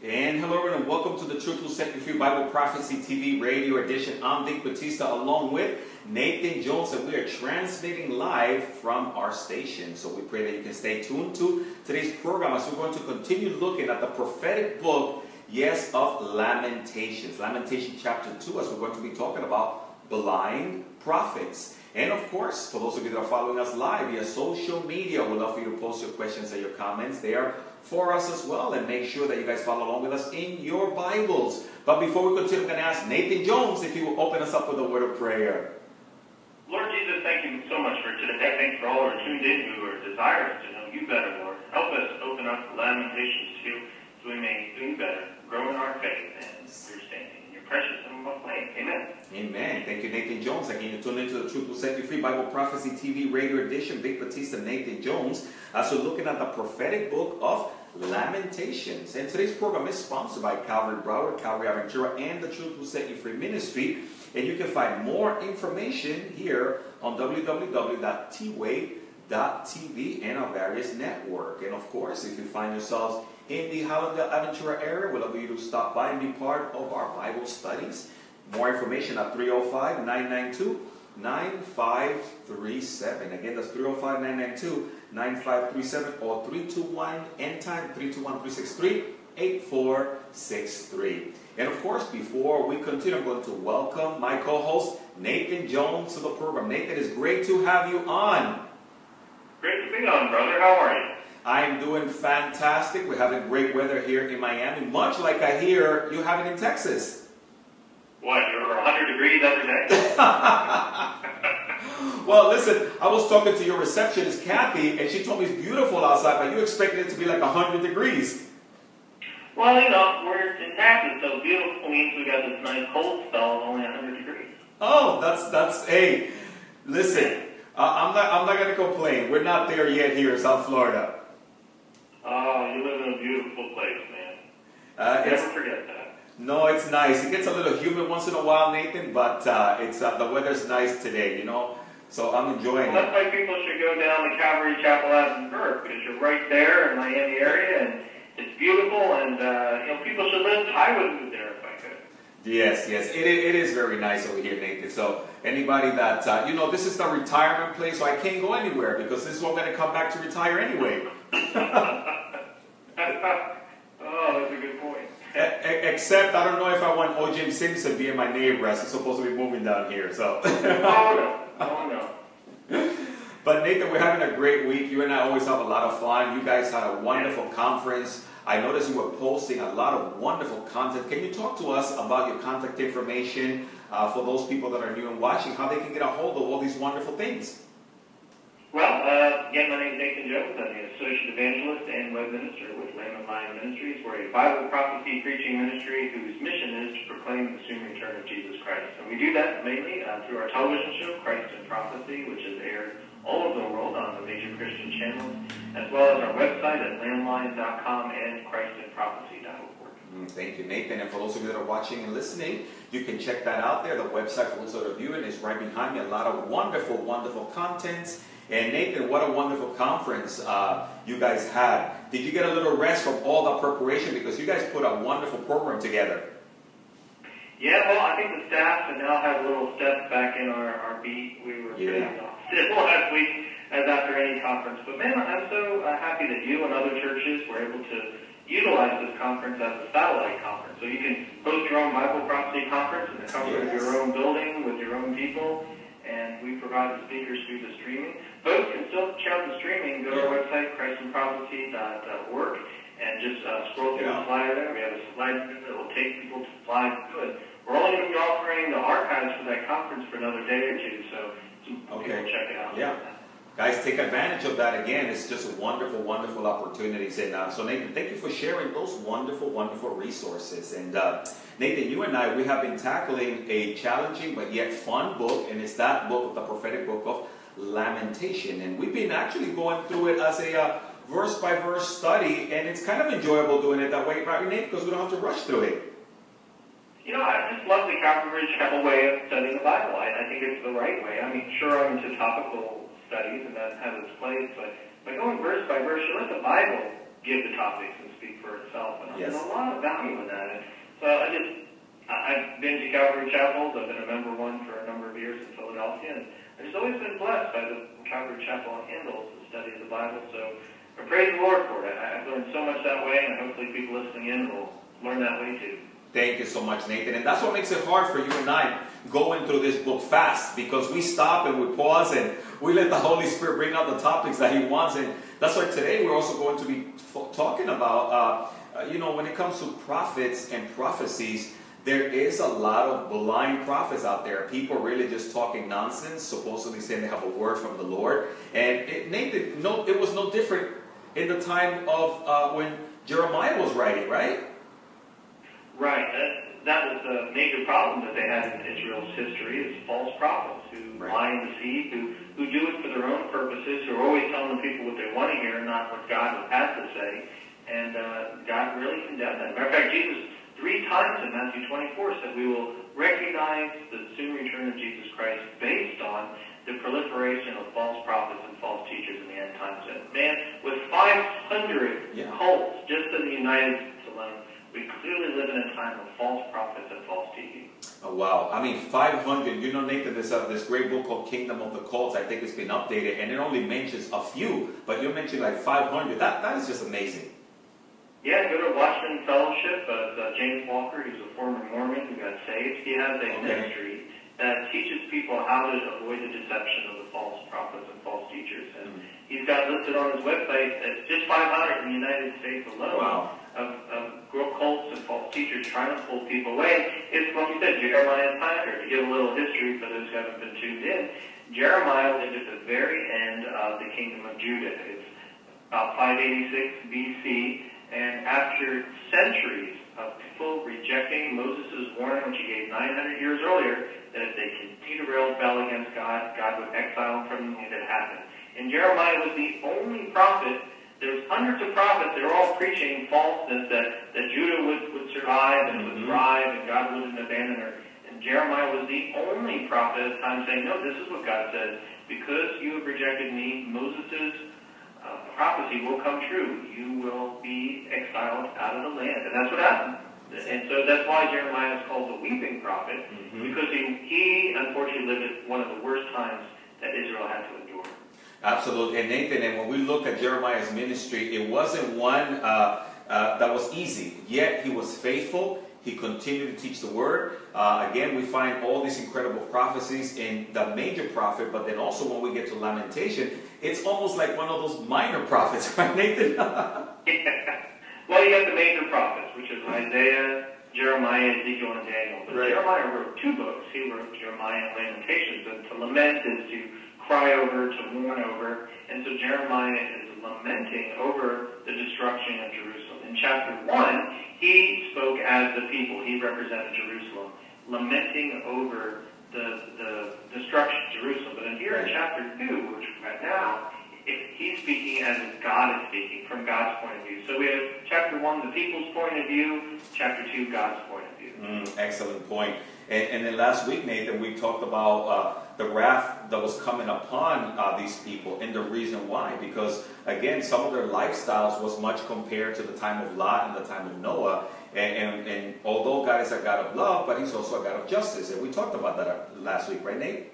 And hello everyone, and welcome to the Truth Will Set You Free Bible Prophecy TV radio edition. I'm Vic Batista along with Nathan Jones, and we are transmitting live from our station. So we pray that you can stay tuned to today's program as we're going to continue looking at the prophetic book, yes, of Lamentations. Lamentation chapter 2, as we're going to be talking about blind prophets. And of course, for those of you that are following us live via social media, we'd love for you to post your questions and your comments there for us as well. And make sure that you guys follow along with us in your Bibles. But before we continue, I'm going to ask Nathan Jones if he will open us up with a word of prayer. Lord Jesus, thank you so much for today. Thanks for all who are tuned in who are desirous to know you better, Lord. Help us open up the Lamentations 2 so we may do better, grow in our faith, and understanding In your precious and name. Amen. Amen. Thank you, Nathan Jones. Again, you tune into the Truth Will Set You Free Bible Prophecy TV Radio Edition. Vic Batista, Nathan Jones. Uh, so looking at the prophetic book of Lamentations. And today's program is sponsored by Calvary Broward, Calvary Aventura, and the Truth Will Set You Free Ministry. And you can find more information here on www.twave.tv and our various network. And of course, if you find yourselves in the Hallandale Aventura area, we'd love you to stop by and be part of our Bible studies. More information at 305 992 9537. Again, that's 305 992 9537 or 321 End time 321 363 8463. And of course, before we continue, I'm going to welcome my co host, Nathan Jones, to the program. Nathan, it's great to have you on. Great to be on, brother. How are you? I'm doing fantastic. We're having great weather here in Miami, much like I hear you have it in Texas. What, you're 100 degrees every day? well, listen, I was talking to your receptionist, Kathy, and she told me it's beautiful outside, but you expected it to be like 100 degrees. Well, you know, we're in Texas, so beautiful means we got this nice cold spell of only 100 degrees. Oh, that's, that's, hey, listen, uh, I'm not, I'm not going to complain. We're not there yet here in South Florida. Oh, you live in a beautiful place, man. Uh, Never forget that. No, it's nice. It gets a little humid once in a while, Nathan, but uh, it's uh, the weather's nice today, you know. So I'm enjoying well, that's it. That's why people should go down to Calvary Chapel Aventura because you're right there in Miami area, and it's beautiful. And uh, you know, people should live. I would move there if I could. Yes, yes, it, it is very nice over here, Nathan. So anybody that uh, you know, this is the retirement place, so I can't go anywhere because this is where I'm going to come back to retire anyway. oh, that's a good point. Except I don't know if I want O.J. Simpson being my neighbor as he's supposed to be moving down here. So. oh no! Oh no! But Nathan, we're having a great week. You and I always have a lot of fun. You guys had a wonderful conference. I noticed you were posting a lot of wonderful content. Can you talk to us about your contact information uh, for those people that are new and watching, how they can get a hold of all these wonderful things? Well, uh, again, my name is Nathan Jones. I'm the Associate Evangelist and Web Minister with Lamb and Lion Ministries. We're a Bible prophecy preaching ministry whose mission is to proclaim the soon return of Jesus Christ. And we do that mainly uh, through our television show, Christ in Prophecy, which is aired all over the world on the major Christian channels, as well as our website at lamblion.com and christinprophecy.org. Mm, thank you, Nathan. And for those of you that are watching and listening, you can check that out there. The website for those that are viewing is right behind me. A lot of wonderful, wonderful contents and Nathan, what a wonderful conference uh, you guys had. Did you get a little rest from all the preparation? Because you guys put a wonderful program together. Yeah, well, I think the staff and now have a little step back in our, our beat. We were yeah. pretty last week as after any conference. But man, I'm so uh, happy that you and other churches were able to utilize this conference as a satellite conference. So you can host your own Bible prophecy conference in the comfort yes. of your own building with your own people and we provide the speakers through the streaming. Folks can still check out the streaming. Go to our website, christinprophecy.org, and just uh, scroll through yeah. the flyer there. We have a slide that will take people to slides good. We're only going to be offering the archives for that conference for another day or two, so okay. check it out. Yeah. Guys, take advantage of that again. It's just a wonderful, wonderful opportunities. And uh, so, Nathan, thank you for sharing those wonderful, wonderful resources. And uh, Nathan, you and I, we have been tackling a challenging but yet fun book, and it's that book, the prophetic book of Lamentation. And we've been actually going through it as a uh, verse by verse study, and it's kind of enjoyable doing it that way, right, Nate? Because we don't have to rush through it. You know, I just love the Calvary Chapel way of studying the Bible. I, I think it's the right way. I mean, sure, I'm into topical studies, and that has its place, but by going verse by verse, you let the Bible give the topics and speak for itself. And yes. there's a lot of value in that. And so I just, I've been to Calvary Chapels. I've been a member one for a number of years in Philadelphia. And I've just always been blessed by the Calvary Chapel handles the study of the Bible. So I praise the Lord for it. I've learned so much that way, and hopefully people listening in will learn that way too. Thank you so much, Nathan. And that's what makes it hard for you and I going through this book fast because we stop and we pause and we let the Holy Spirit bring out the topics that He wants. And that's why today we're also going to be talking about, uh, uh, you know, when it comes to prophets and prophecies, there is a lot of blind prophets out there. People really just talking nonsense, supposedly saying they have a word from the Lord. And it, Nathan, no, it was no different in the time of uh, when Jeremiah was writing, right? Right. That was the major problem that they had in Israel's history is false prophets who right. lie and deceive, who, who do it for their own purposes, who are always telling the people what they want to hear, not what God has to say. And uh, God really condemned that. Matter of fact, Jesus three times in Matthew 24 said we will recognize the soon return of Jesus Christ based on the proliferation of false prophets and false teachers in the end times. And man, with 500 yeah. cults just in the United States alone, we clearly live in a time of false prophets and false teaching. Oh, wow. I mean, 500. You know, Nathan, there's uh, this great book called Kingdom of the Cults. I think it's been updated, and it only mentions a few, but you mentioned like 500. That, that is just amazing. Yeah, go to Watchman Fellowship. Uh, uh, James Walker, who's a former Mormon who got saved. He has a okay. ministry that teaches people how to avoid the deception of the false prophets and false teachers. And mm-hmm. he's got listed on his website it's just 500 in the United States alone. Wow of, of cults and false teachers trying to pull people away. It's like you said, Jeremiah's time here. To give a little history for those who haven't been tuned in, Jeremiah lived at the very end of the kingdom of Judah. It's about 586 BC, and after centuries of people rejecting Moses' warning, which he gave 900 years earlier, that if they continue to rebel against God, God would exile them from them, it happened. And Jeremiah was the only prophet there's hundreds of prophets that are all preaching falseness that, that Judah would, would survive and mm-hmm. would thrive and God wouldn't abandon her. And Jeremiah was the only prophet at the time saying, no, this is what God says. Because you have rejected me, Moses' uh, prophecy will come true. You will be exiled out of the land. And that's what happened. And so that's why Jeremiah is called the weeping prophet, mm-hmm. because he, he unfortunately lived at one of the worst times that Israel had to endure. Absolutely. And Nathan, and when we look at Jeremiah's ministry, it wasn't one uh, uh, that was easy. Yet he was faithful. He continued to teach the word. Uh, again, we find all these incredible prophecies in the major prophet, but then also when we get to Lamentation, it's almost like one of those minor prophets, right, Nathan? yeah. Well, you have the major prophets, which is Isaiah, Jeremiah, Ezekiel, and Daniel. But right. Jeremiah wrote two books. He wrote Jeremiah and Lamentations. And to lament is to cry over, to mourn over. And so Jeremiah is lamenting over the destruction of Jerusalem. In chapter 1, he spoke as the people. He represented Jerusalem, lamenting over the, the destruction of Jerusalem. But in here in chapter 2, which we're at now, he's speaking as God is speaking, from God's point of view. So we have chapter 1, the people's point of view, chapter 2, God's point of view. Mm, excellent point. And, and, then last week, Nathan, we talked about uh, the wrath that was coming upon uh, these people and the reason why. Because, again, some of their lifestyles was much compared to the time of Lot and the time of Noah. And, and, and although God is a God of love, but he's also a God of justice. And we talked about that uh, last week, right, Nate?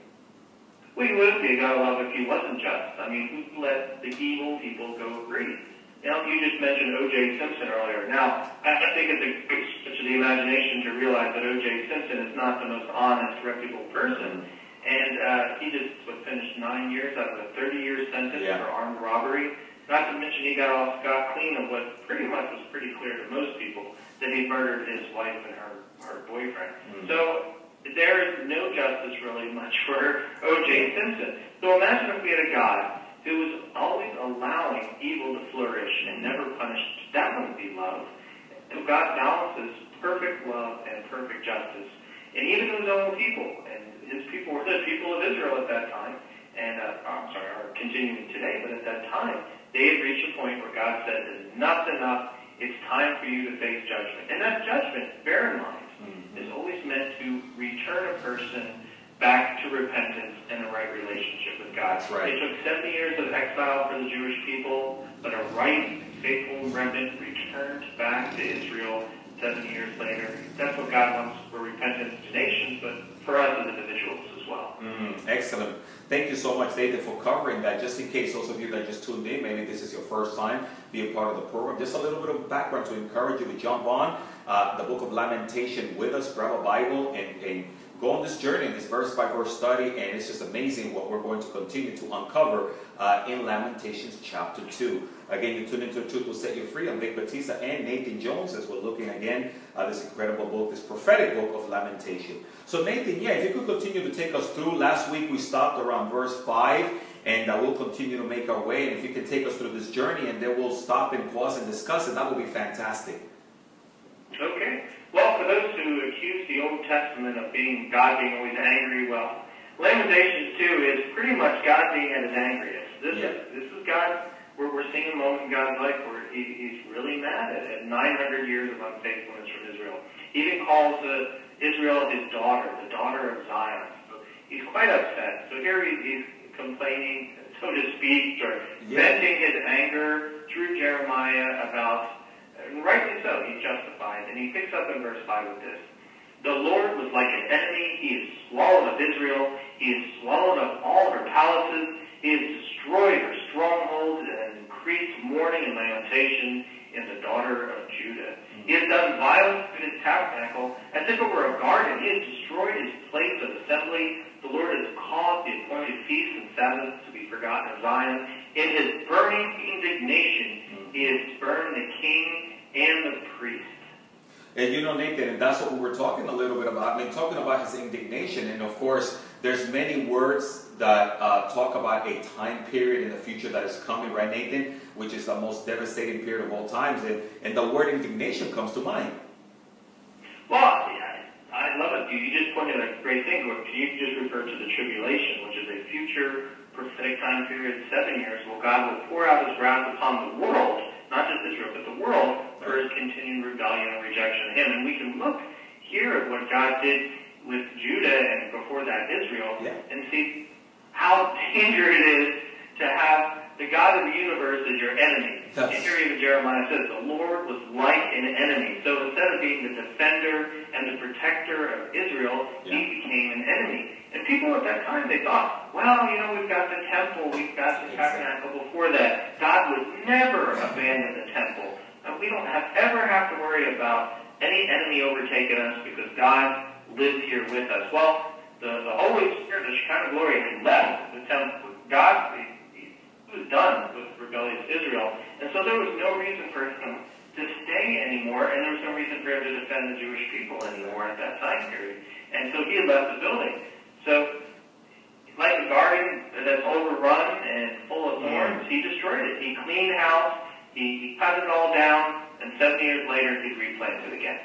Well, he would be a God of love if he wasn't just. I mean, who let the evil people go free? Now, you just mentioned O.J. Simpson earlier. Now, I think it's a stretch of the imagination to realize that O.J. Simpson is not the most honest, reputable person. And uh, he just what, finished nine years out of a 30-year sentence yeah. for armed robbery. Not to mention he got off scot clean of what pretty much was pretty clear to most people that he murdered his wife and her, her boyfriend. Mm-hmm. So there is no justice really much for O.J. Simpson. So imagine if we had a God who was always allowing evil to flourish and never punished. That wouldn't be love. And God balances perfect love and perfect justice. And even his own people. And his people were the people of Israel at that time, and uh, I'm sorry, are continuing today, but at that time, they had reached a point where God said, enough's enough, it's time for you to face judgment. And that judgment, bear in mind, mm-hmm. is always meant to return a person back to repentance and a right relationship with God. Right. It took 70 years of exile for the Jewish people, but a right faithful remnant returned back to Israel 70 years later. That's what God wants for repentance to nations, but for us as individuals as well. Mm, excellent. Thank you so much, Nathan, for covering that. Just in case those of you that just tuned in, maybe this is your first time being part of the program, just a little bit of background to encourage you to jump on uh, the book of Lamentation with us, grab a Bible, and, and go on this journey, this verse by verse study, and it's just amazing what we're going to continue to uncover uh, in Lamentations chapter 2. Again, you tune into Truth Will Set You Free. I'm Vic Batista and Nathan Jones as we're looking again at this incredible book, this prophetic book of Lamentation. So, Nathan, yeah, if you could continue to take us through. Last week we stopped around verse 5, and uh, we'll continue to make our way. And if you can take us through this journey, and then we'll stop and pause and discuss it, that would be fantastic. Okay. Well, for those who accuse the Old Testament of being God being always angry, well, Lamentations 2 is pretty much God being at his angriest. This yeah. is this is God we're, we're seeing a moment in God's life where he, he's really mad at, at 900 years of unfaithfulness from Israel. He even calls uh, Israel his daughter, the daughter of Zion. So he's quite upset. So here he, he's complaining, so to speak, or yeah. venting his anger through Jeremiah about, and rightly so, he's justified. And he picks up in verse 5 with this. The Lord was like an enemy. He has swallowed up Israel. He has swallowed up all her palaces. He has destroyed her strongholds and increased mourning and lamentation in the daughter of Judah. He has done violence to his tabernacle as if it were a garden. He has destroyed his place of assembly. The Lord has caused the appointed feasts and Sabbaths to be forgotten in Zion. In his burning indignation, he has burned the king and the priest. And you know, Nathan, and that's what we were talking a little bit about. I mean, talking about his indignation, and of course, there's many words that uh, talk about a time period in the future that is coming, right, Nathan? Which is the most devastating period of all times. And, and the word indignation comes to mind. Well, I love it. You just pointed out a great thing. Or you just referred to the tribulation, which is a future prophetic time period, seven years. Well, God will pour out his wrath upon the world, not just Israel, but the world, for his continued rebellion and rejection of him. And we can look here at what God did with Judah and before that Israel yeah. and see how dangerous it is to have the God of the universe as your enemy. That's... And here even Jeremiah says, the Lord was like an enemy. So instead of being the defender and the protector of Israel, yeah. he became an enemy. And people at that time, they thought, well, you know, we've got the temple, we've got the tabernacle before that. God would never abandon the temple. And we don't have, ever have to worry about any enemy overtaking us because God lives here with us. Well, the, the Holy Spirit, the Shekinah glory, had left the temple. God he, he was done with rebellious Israel. And so there was no reason for him to stay anymore, and there was no reason for him to defend the Jewish people anymore at that time period. And so he had left the building. So, like a garden that's overrun and full of thorns, he destroyed it. He cleaned house, he cut it all down, and seven years later, he replanted again.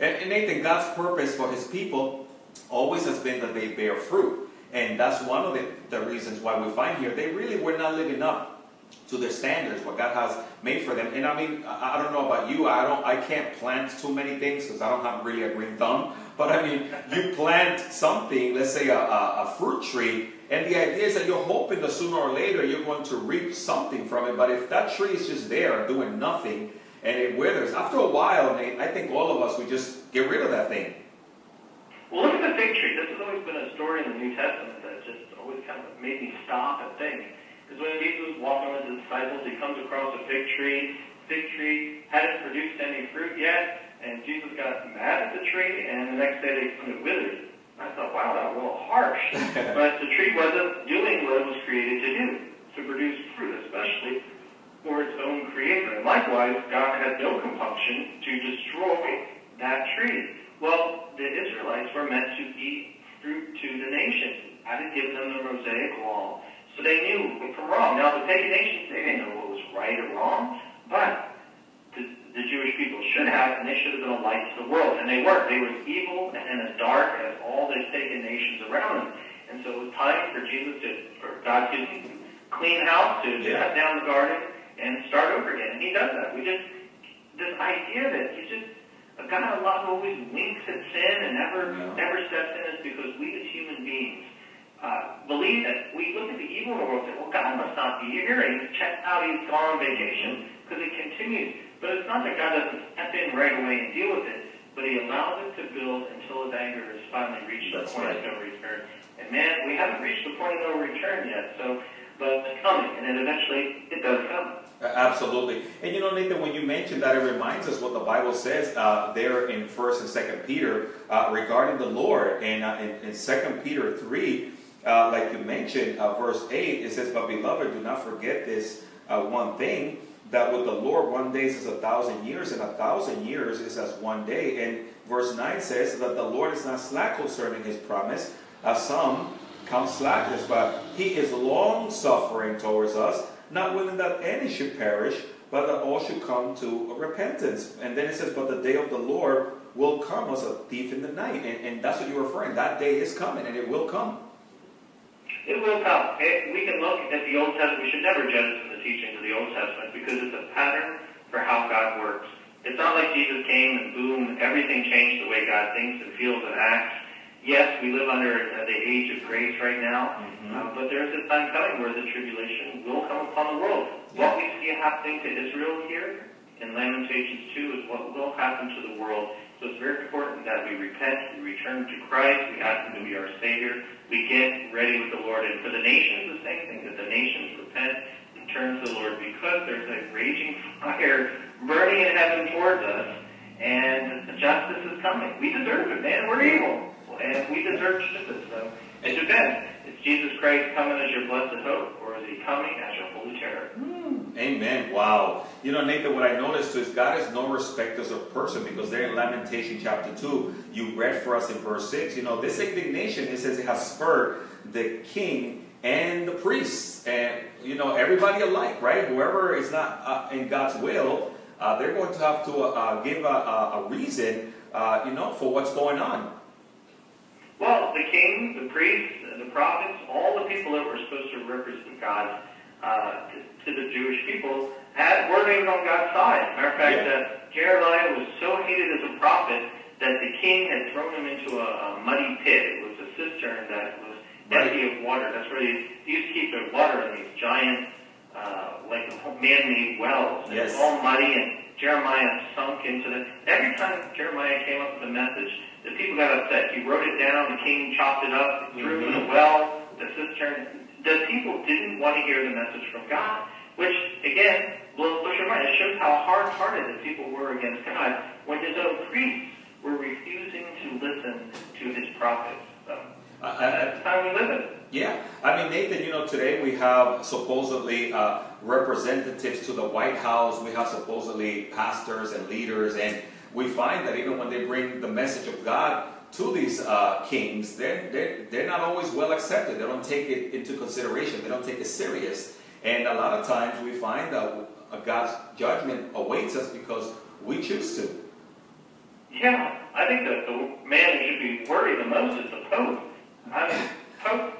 And, and Nathan, God's purpose for his people always has been that they bear fruit. And that's one of the, the reasons why we find here they really were not living up to their standards, what God has made for them. And I mean, I, don't know about you, I don't, I can't plant too many things because I don't have really a green thumb. But I mean, you plant something, let's say a, a, a fruit tree, and the idea is that you're hoping that sooner or later you're going to reap something from it. But if that tree is just there doing nothing and it withers, after a while, I think all of us, we just get rid of that thing. Well, look at the fig tree. This has always been a story in the New Testament that just always kind of made me stop and think. Because when Jesus was walking with his disciples, he comes across a fig tree. Fig tree hadn't produced any fruit yet, and Jesus got mad at the tree, and the next day they found it withered. I thought, wow, that was a little harsh. but the tree wasn't doing what it was created to do, to produce fruit, especially for its own creator. And likewise, God had no compunction to destroy that tree. Well, the Israelites were meant to eat fruit to the nations. I had given them the Mosaic law. So they knew from wrong. Now, the pagan nations, they didn't know what was right or wrong, but the, the Jewish people should have, and they should have been a light to the world. And they were. They were evil and as dark as all the pagan nations around them. And so it was time for Jesus to, for God to clean house, to yeah. cut down the garden, and start over again. And he does that. We just, this idea that you just, a God of love always winks at sin and never no. never steps in is because we as human beings uh, believe that we look at the evil in the world and say, well, God must not be here. And he's checked out, he's gone on vacation. because it continues. But it's not that God doesn't step in right away and deal with it, but He allows it to build until His anger has finally reached That's the point right. of no return. And man, we haven't reached the point of no return yet. So, but it's coming, and then eventually it does come. Absolutely. And you know, Nathan, when you mentioned that, it reminds us what the Bible says uh, there in First and Second Peter uh, regarding the Lord. And uh, in, in Second Peter three, uh, like you mentioned, uh, verse eight, it says, "But beloved, do not forget this uh, one thing." That with the Lord, one day is a thousand years, and a thousand years is as one day. And verse 9 says that the Lord is not slack concerning his promise, as some count slackness, but he is long suffering towards us, not willing that any should perish, but that all should come to repentance. And then it says, But the day of the Lord will come as a thief in the night. And, and that's what you're referring. That day is coming, and it will come. It will come. It, we can look at the Old Testament. We should never judge from the teachings of the Old Testament because it's a pattern for how God works. It's not like Jesus came and boom, everything changed the way God thinks and feels and acts. Yes, we live under the age of grace right now, Mhm. uh, but there's a time coming where the tribulation will come upon the world. What we see happening to Israel here in Lamentations 2 is what will happen to the world. So it's very important that we repent, we return to Christ, we ask Him to be our Savior, we get ready with the Lord. And for the nations, the same thing, that the nations repent and turn to the Lord because there's a raging fire burning in heaven towards us, and justice is coming. We deserve it, man. We're evil, and we deserve justice. So it depends. Is Jesus Christ coming as your blessed hope, or is He coming as your holy terror? Amen. Wow. You know, Nathan, what I noticed is God is no respecters of person because there in Lamentation chapter 2, you read for us in verse 6, you know, this indignation, it says it has spurred the king and the priests and, you know, everybody alike, right? Whoever is not uh, in God's will, uh, they're going to have to uh, give a, a, a reason, uh, you know, for what's going on. Well, the king, the priests, the prophets, all the people that were supposed to represent God uh, to, to the Jewish people had weren't even on God's side. Matter of fact, Yeah. uh, Jeremiah was so hated as a prophet that the king had thrown him into a, a muddy pit. It was a cistern that was Right. empty of water. That's where they used to keep their water in these giant, uh, like man-made wells. And It was all muddy, and Jeremiah sunk into the. Every time Jeremiah came up with a message, the people got upset. He wrote it down. The king chopped it up, threw it in Mhm. the well, the cistern. The people didn't want to hear the message from God, which again blows your mind. It shows how hard-hearted the people were against God when his own priests were refusing to listen to his prophets. So I- I- that's the time we live in. Yeah, I mean, Nathan, you know, today we have supposedly uh, representatives to the White House, we have supposedly pastors and leaders, and we find that even when they bring the message of God to these uh, kings, they're, they're, they're not always well accepted. They don't take it into consideration, they don't take it serious. And a lot of times we find that God's judgment awaits us because we choose to. Yeah, I think that the man who should be worried the most is the Pope. I mean, Pope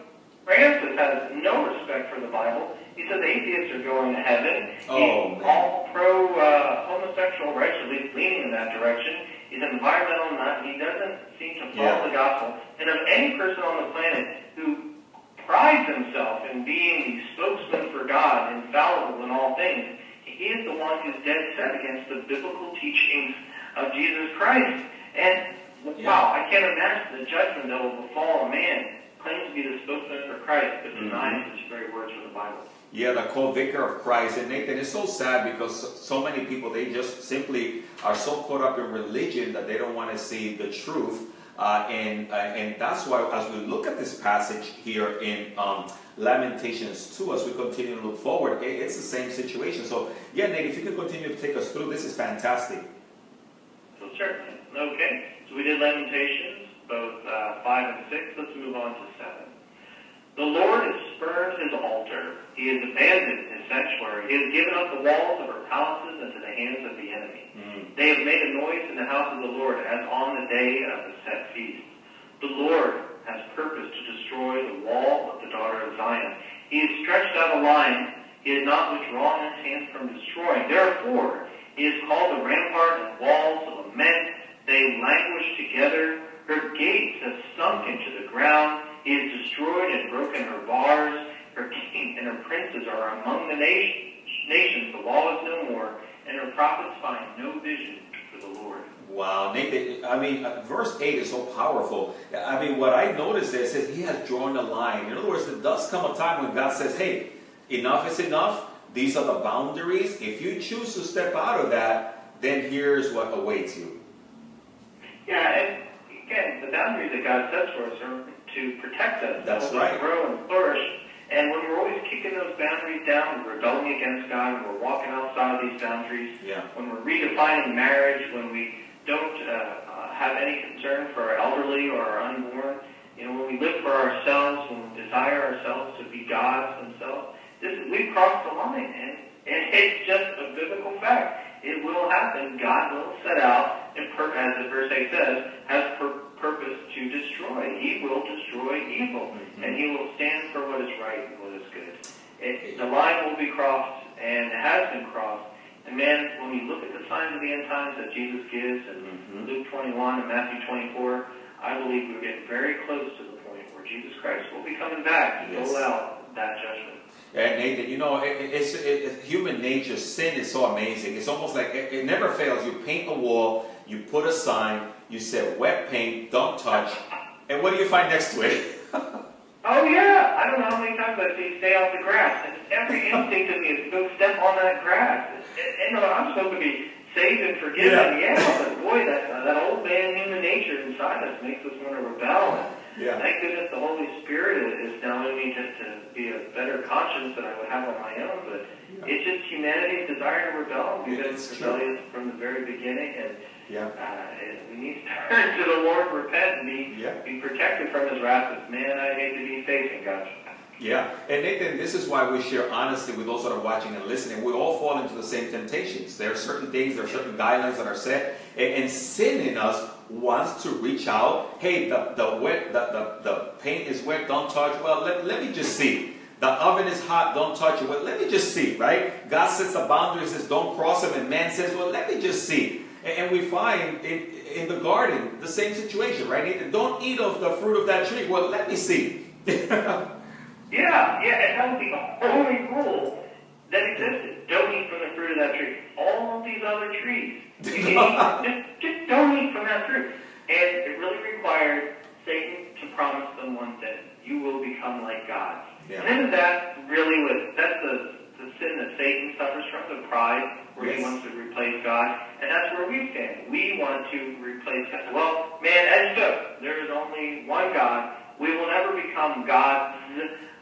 Francis has no respect for the Bible. He says atheists are going to heaven. Oh, He's all pro uh, homosexual rights, at least leaning in that direction. He's an environmental nut. He doesn't seem to follow Yeah. The gospel. And of any person on the planet who prides himself in being the spokesman for God, infallible in all things, he is the one who's dead set against the biblical teachings of Jesus Christ. And Yeah. wow, I can't imagine the judgment that will befall a man claims to be the spokesman for Christ, but mm-hmm. denies his very words from the Bible. Yeah, the co-vicar of Christ. And Nathan, it's so sad because so- so many people, they just simply are so caught up in religion that they don't want to see the truth. Uh, and, uh, and that's why as we look at this passage here in um, Lamentations 2, as we continue to look forward, it- it's the same situation. So yeah, Nate, if you could continue to take us through, this is fantastic. So certainly. Okay. So we did Lamentations, both uh, 5 and 6. Let's move on to 7. The Lord has spurned his altar. He has abandoned his sanctuary. He has given up the walls of her palaces into the hands of the enemy. They have made a noise in the house of the Lord as on the day of the set feast. The Lord has purposed to destroy the wall of the daughter of Zion. He has stretched out a line. He has not withdrawn his hand from destroying. Therefore, he has called the rampart and walls to lament. They languish together. Her gates have sunk into the ground. He has destroyed and broken her bars. Her king and her princes are among the nation, nations. The law is no more. And her prophets find no vision for the Lord. Wow, Nathan, I mean, uh, verse 8 is so powerful. I mean, what I noticed is that he has drawn a line. In other words, there does come a time when God says, hey, enough is enough. These are the boundaries. If you choose to step out of that, then here's what awaits you. Yeah, and again, the boundaries that God sets for us are to protect us, That's right. grow and flourish. And when we're always kicking those boundaries down, we're rebelling against God, and we're walking outside of these boundaries, Yeah. when we're redefining marriage, when we don't uh, uh, have any concern for our elderly or our unborn, you know, when we live for ourselves, when we desire ourselves to be gods themselves, this, we cross the line, and, and it's just a biblical fact. It will happen. God will set out, and per, as the verse 8 says, has per, purpose to destroy. He will destroy evil, Mhm. and he will stand for what is right and what is good. It, the line will be crossed, and it has been crossed. And man, when we look at the signs of the end times that Jesus gives in Mhm. Luke 21 and Matthew 24, I believe we're getting very close to the point where Jesus Christ will be coming back to Yes. dole out that judgment. And Nathan, you know, it, it- it's it, it- human nature. Sin is so amazing. It's almost like it, it never fails. You paint a wall, you put a sign, you said wet paint, don't touch, and what do you find next to it? Oh yeah, I don't know how many times I see stay off the grass, and every instinct of me is to go step on that grass. And, and, I'm supposed to be saved and forgiven, Yeah. yeah, but boy, that uh, that old man human nature inside us makes us want to rebel. And Yeah. Thank goodness the Holy Spirit is now in me just to be a better conscience than I would have on my own. But it's just humanity's desire to rebel. We've been It's rebellious from the very beginning, and Yeah. uh, and we need to turn to the Lord, repent, and be Yeah. be protected from His wrath. Man, I hate to be facing God. Yeah, and Nathan, this is why we share honestly with those that are watching and listening. We all fall into the same temptations. There are certain things, there are certain guidelines that are set, and, and sin in us wants to reach out. Hey, the the wet, the, the, the paint is wet, don't touch. Well, let, let me just see. The oven is hot, don't touch it. Well, let me just see, right? God sets a boundary, says don't cross them, and man says, well, let me just see. And, we find in, in the garden the same situation, right? Nathan, don't eat of the fruit of that tree. Well, let me see. Yeah, yeah, and that would be the only rule that existed. Don't eat from the fruit of that tree. All of these other trees, you can eat, just, just don't eat from that fruit. And it really required Satan to promise them one thing: you will become like God. Yeah. And isn't that really was that's the the sin that Satan suffers from, the pride, where he wants to replace God, and that's where we stand. We want to replace God. Well, man, as so, there is only one God. We will never become gods,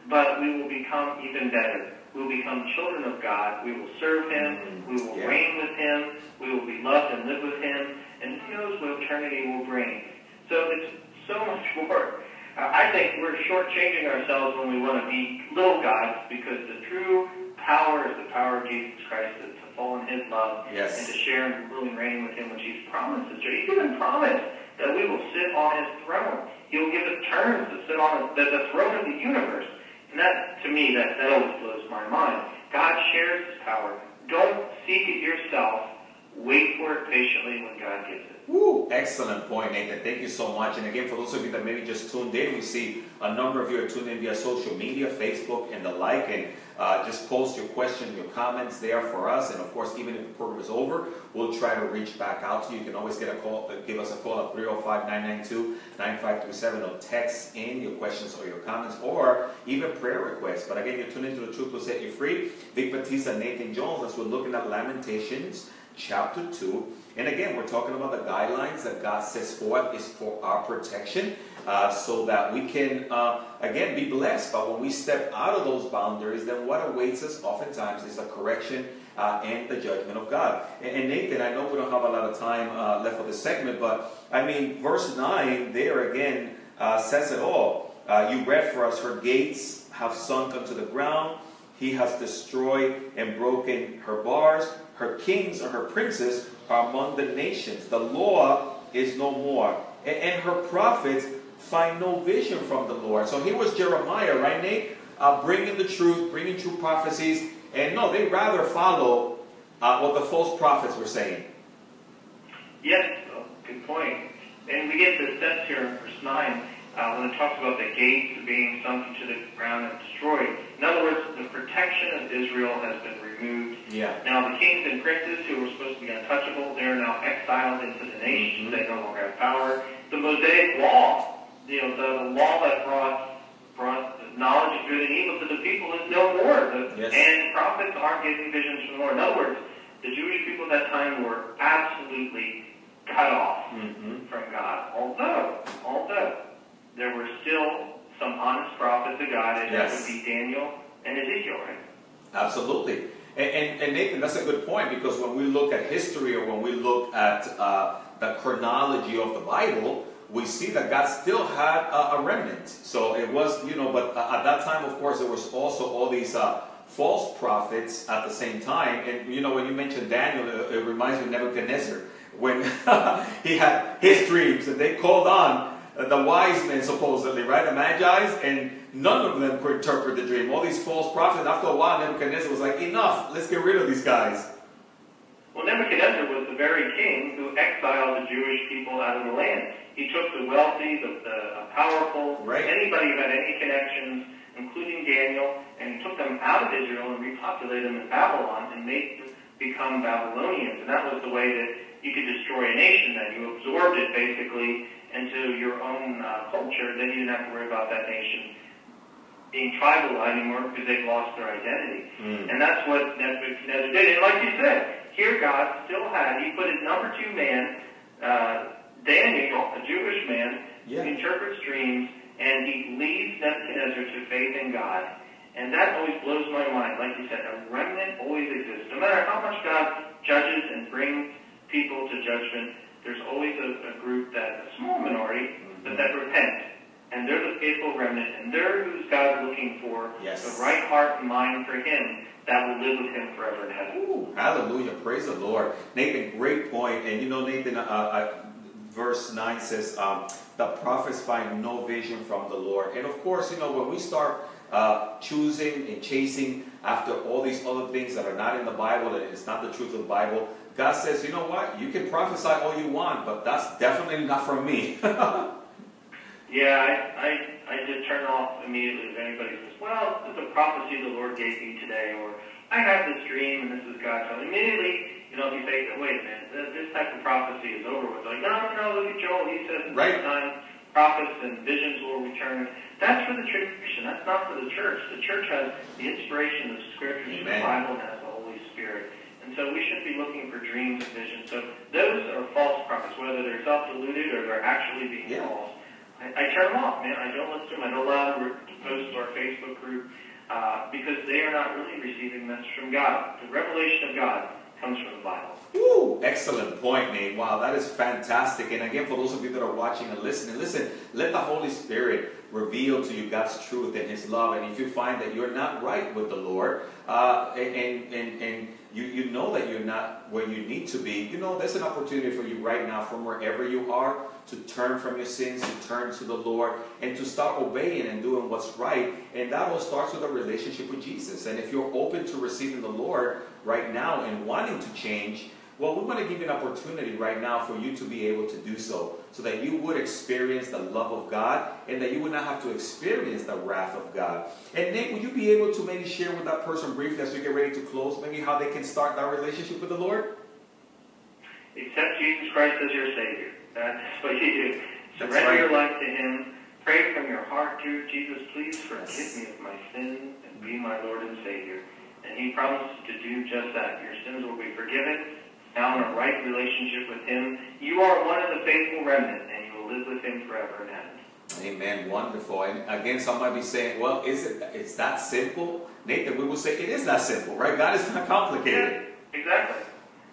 but we will become even better. We will become children of God. We will serve Him. Mm-hmm. We will Yeah. reign with Him. We will be loved and live with Him. And who knows what eternity will bring. So it's so much more. I think we're shortchanging ourselves when we want to be little gods because the true power is the power of Jesus Christ to, to fall in His love Yes. and to share and rule and reign with Him, which He's promised us. He's even promised that we will sit on His throne. He will give us terms to sit on the, the throne of the universe. And that, to me, that, that always blows my mind. God shares His power. Don't seek it yourself. Wait for it patiently when God gives it. Woo, excellent point, Nathan. Thank you so much. And again, for those of you that maybe just tuned in, we see a number of you are tuned in via social media, Facebook, and the like. And uh, just post your question, your comments there for us. And of course, even if the program is over, we'll try to reach back out to you. You can always get a call, uh, give us a call at 305-992-9537 or text in your questions or your comments or even prayer requests. But again, you're tuned into the Truth Will Set You Free. Vic Batista, Nathan Jones, as we're looking at Lamentations chapter 2. And again, we're talking about the guidelines that God sets forth is for our protection uh, so that we can, uh, again, be blessed. But when we step out of those boundaries, then what awaits us oftentimes is a correction uh, and the judgment of God. And, and Nathan, I know we don't have a lot of time uh, left for this segment, but I mean, verse 9 there again uh, says it all. Uh, you read for us, her gates have sunk unto the ground. He has destroyed and broken her bars. Her kings or her princes are among the nations. The law is no more. And, and her prophets find no vision from the Lord. So here was Jeremiah, right, Nate? Uh, bringing the truth, bringing true prophecies. And no, they rather follow uh, what the false prophets were saying. Yes, good point. And we get the sense here in verse 9 uh, when it talks about the gates being sunk into the ground and destroyed. In other words, the protection of Israel has been removed Yeah. Now the kings and princes who were supposed to be untouchable, they're now exiled into the nations. Mhm. They no longer have power. The Mosaic law, you know, the, the law that brought brought knowledge of good and evil to the people is no more. The, Yes. And prophets aren't giving visions from the Lord. In other words, the Jewish people at that time were absolutely cut off hmm from God. Although, although there were still some honest prophets of God, and that Yes. would be Daniel and Ezekiel, right? Absolutely. And, and, and Nathan, that's a good point because when we look at history or when we look at uh, the chronology of the Bible, we see that God still had a, a remnant. So it was, you know, but at that time, of course, there was also all these uh, false prophets at the same time. And, you know, when you mentioned Daniel, it, it reminds me of Nebuchadnezzar when he had his dreams and they called on the wise men, supposedly, right? The Magi's, and none of them could interpret the dream. All these false prophets, after a while, Nebuchadnezzar was like, enough, let's get rid of these guys. Well, Nebuchadnezzar was the very king who exiled the Jewish people out of the land. He took the wealthy, the, the powerful, Right. anybody who had any connections, including Daniel, and he took them out of Israel and repopulated them in Babylon and made them become Babylonians. And that was the way that you could destroy a nation. Then you absorbed it basically into your own uh, culture. Then you didn't have to worry about that nation being tribal anymore because they've lost their identity. Mm. And that's what Nebuchadnezzar did. And like you said, here God still had, he put his number two man, uh, Daniel, a Jewish man, Yeah. who interprets dreams, and he leads Nebuchadnezzar to faith in God. And that always blows my mind. Like you said, a remnant always exists. No matter how much God judges and brings people to judgment, there's always a, a group that, a small minority, but that repent. And they're the faithful remnant, and they're who's God looking for, Yes. the right heart and mind for him that will live with him forever in heaven. Ooh, hallelujah. Praise the Lord. Nathan, great point. And you know, Nathan, uh, uh, verse 9 says, um, the prophets find no vision from the Lord. And of course, you know, when we start uh, choosing and chasing after all these other things that are not in the Bible, and it's not the truth of the Bible, God says, you know what? You can prophesy all you want, but that's definitely not from me. Yeah, I, I, I just turn off immediately if anybody says, well, it's a prophecy the Lord gave me today, or I had this dream and this is God telling me. Immediately, you know, if you say, wait a minute, th- this type of prophecy is over with. Like, no, no, no, look at Joel. He says Right. time prophets and visions will return. That's for the tribulation. That's not for the church. The church has the inspiration of the scriptures, the. Bible has the Holy Spirit. And so we should be looking for dreams and visions. So those are false prophets, whether they're self-deluded or they're actually being Yeah. false. I, I turn them off, man. I don't listen to them. I don't allow them to post to our Facebook group uh, because they are not really receiving message from God. The revelation of God comes from the Bible. Woo! Excellent point, Nate. Wow, that is fantastic. And again, for those of you that are watching and listening, listen, let the Holy Spirit reveal to you God's truth and His love. And if you find that you're not right with the Lord, uh, and, and, and you, you know that you're not where you need to be, you know, there's an opportunity for you right now from wherever you are to turn from your sins, to turn to the Lord, and to start obeying and doing what's right. And that all starts with a relationship with Jesus. And if you're open to receiving the Lord right now and wanting to change, well, we want to give you an opportunity right now for you to be able to do so, so that you would experience the love of God and that you would not have to experience the wrath of God. And Nate, would you be able to maybe share with that person briefly as we get ready to close, maybe how they can start that relationship with the Lord? Accept Jesus Christ as your Savior. That's what you do. Surrender right. your life to Him. Pray from your heart, dear Jesus, please forgive Yes. me of my sins and be my Lord and Savior. And He promises to do just that. Your sins will be forgiven. Now in a right relationship with Him, you are one of the faithful remnant, and you will live with Him forever and ever. Amen. Wonderful. And again, some might be saying, well, is it it's that simple? Nathan, we will say it is that simple, right? God is not complicated. Yeah, exactly.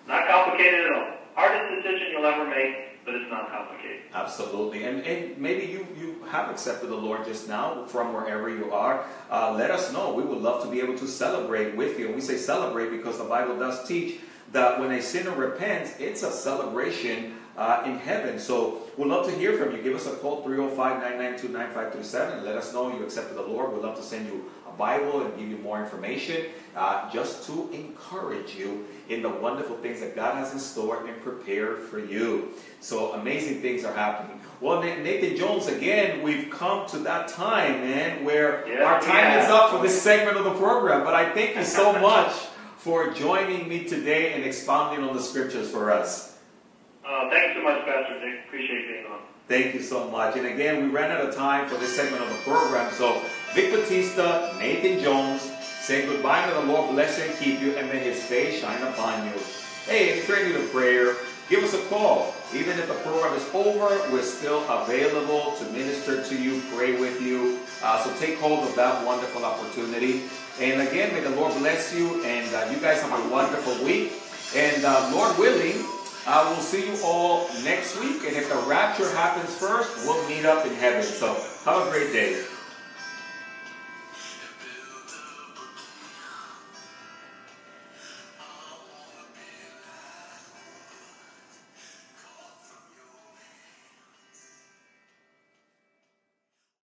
Not complicated at all. Hardest decision you'll ever make, but it's not complicated. Absolutely. And, and maybe you, you have accepted the Lord just now from wherever you are. Uh, let us know. We would love to be able to celebrate with you. And we say celebrate because the Bible does teach that when a sinner repents, it's a celebration uh, in heaven. So we'd love to hear from you. Give us a call, 305-992-9537. Let us know you accepted the Lord. We'd love to send you a Bible and give you more information uh, just to encourage you in the wonderful things that God has in store and prepared for you. So amazing things are happening. Well, Nathan Jones, again, we've come to that time, man, where Yeah, our time yeah. is up for this segment of the program. But I thank you so much for joining me today and expounding on the scriptures for us. Uh, thanks so much, Pastor Vic. Appreciate being on. Thank you so much. And again, we ran out of time for this segment of the program. So, Vic Batista, Nathan Jones, say goodbye to the Lord bless you and keep you, and may his face shine upon you. Hey, if you're need of prayer, give us a call. Even if the program is over, we're still available to minister to you, pray with you. Uh, so take hold of that wonderful opportunity. And again, may the Lord bless you, and uh, you guys have a wonderful week. And uh, Lord willing, I will see you all next week. And if the rapture happens first, we'll meet up in heaven. So have a great day.